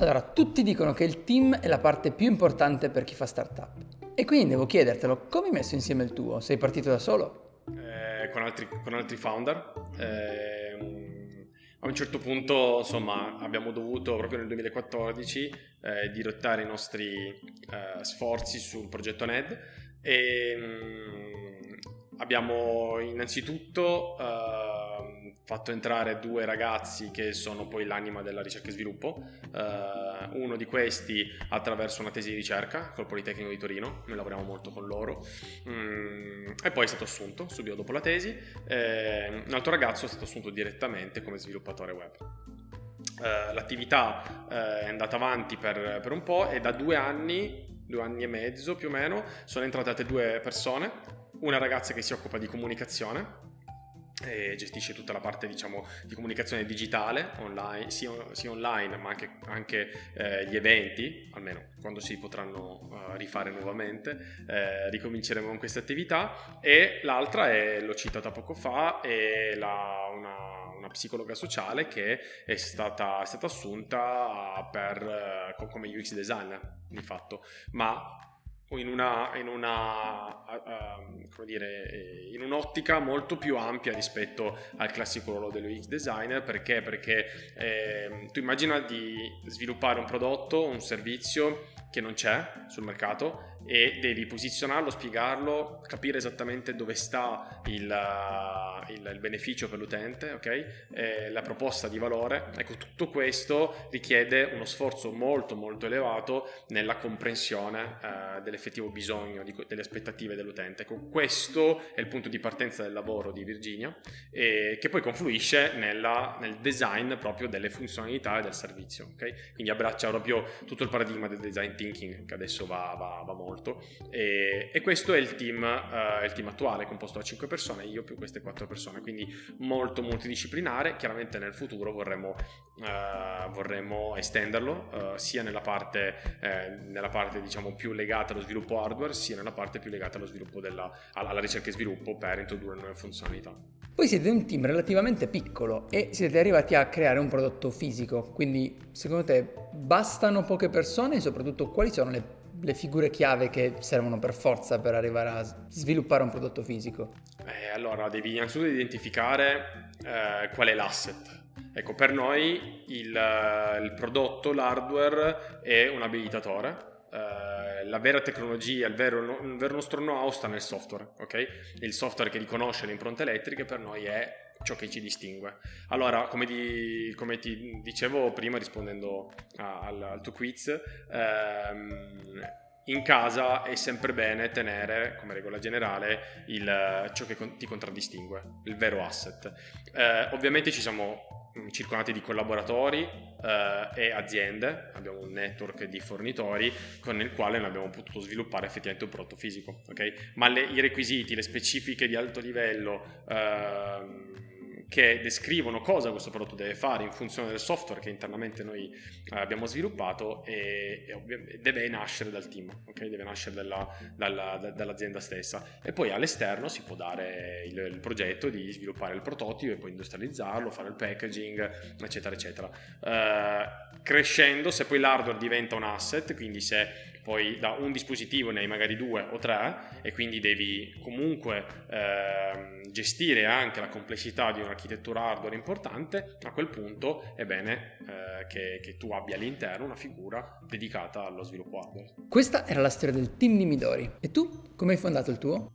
Allora, tutti dicono che il team è la parte più importante per chi fa startup. E quindi devo chiedertelo, come hai messo insieme il tuo? Sei partito da solo? Eh, con, altri, con, altri, founder. Eh, a un certo punto, insomma, abbiamo dovuto proprio nel 2014 eh, dirottare i nostri eh, sforzi sul progetto NED e mh, mm, abbiamo innanzitutto uh, fatto entrare due ragazzi che sono poi l'anima della ricerca e sviluppo, uh, uno di questi attraverso una tesi di ricerca col Politecnico di Torino, noi lavoriamo molto con loro, mm, e poi è stato assunto subito dopo la tesi, eh, un altro ragazzo è stato assunto direttamente come sviluppatore web. Uh, l'attività uh, è andata avanti per, per, un po' e da due anni, due anni e mezzo più o meno, sono entrate due persone, una ragazza che si occupa di comunicazione gestisce tutta la parte diciamo di comunicazione digitale online, sia, sia online ma anche, anche eh, gli eventi almeno quando si potranno uh, rifare nuovamente eh, ricominceremo con queste attività. E l'altra è l'ho citata poco fa è la, una, una, psicologa sociale che è stata, è stata assunta per, uh, come UX designer di fatto. Ma in una, in, una, uh, dire, in un'ottica molto più ampia rispetto al classico ruolo dello UX designer perché? Perché eh, tu immagina di sviluppare un prodotto, un servizio che non c'è sul mercato e devi posizionarlo, spiegarlo, capire esattamente dove sta il, il, il beneficio per l'utente, okay? la proposta di valore. Ecco, tutto questo richiede uno sforzo molto molto elevato nella comprensione eh, dell'effettivo bisogno, di, delle aspettative dell'utente. Ecco, questo è il punto di partenza del lavoro di Virginia e che poi confluisce nella, nel design proprio delle funzionalità e del servizio. Okay? Quindi abbraccia proprio tutto il paradigma del design thinking che adesso va, va, va molto e, e, questo è il team, uh, il team attuale composto da 5 persone, io più queste 4 persone, quindi molto multidisciplinare, chiaramente nel futuro vorremmo, uh, vorremmo estenderlo uh, sia nella parte, eh, nella parte diciamo più legata allo sviluppo hardware sia nella parte più legata allo sviluppo della, alla ricerca e sviluppo per introdurre nuove funzionalità. Voi siete un team relativamente piccolo e siete arrivati a creare un prodotto fisico, quindi secondo te bastano poche persone e soprattutto quali sono le, le figure chiave che servono per forza per arrivare a sviluppare un prodotto fisico? Eh, allora devi innanzitutto identificare eh, qual è l'asset. Ecco, per noi il, il prodotto, l'hardware è un abilitatore Uh, la vera tecnologia, il vero, il vero nostro know-how sta nel software, ok? Il software che riconosce le impronte elettriche per noi è ciò che ci distingue. Allora, come, di, come ti dicevo prima rispondendo a, al, al, tuo quiz, ehm, in casa è sempre bene tenere come regola generale il, ciò che ti contraddistingue, il vero asset. Eh, ovviamente ci siamo circondati di collaboratori eh, e aziende, abbiamo un network di fornitori con il quale abbiamo potuto sviluppare effettivamente un prodotto fisico, ok? Ma le, i requisiti, le specifiche di alto livello, eh, che descrivono cosa questo prodotto deve fare in funzione del software che internamente noi eh, abbiamo sviluppato e, e, deve nascere dal team, okay? deve nascere dalla, dalla, da, dall'azienda stessa e poi all'esterno si può dare il, il, progetto di sviluppare il prototipo e poi industrializzarlo, fare il packaging eccetera eccetera. Uh, crescendo se poi l'hardware diventa un asset, quindi se poi da un dispositivo ne hai magari due o tre e quindi devi comunque eh, gestire anche la complessità di un'architettura hardware importante, a quel punto è bene eh, che, che, tu abbia all'interno una figura dedicata allo sviluppo hardware. Questa era la storia del team di Midori. E tu come hai fondato il tuo?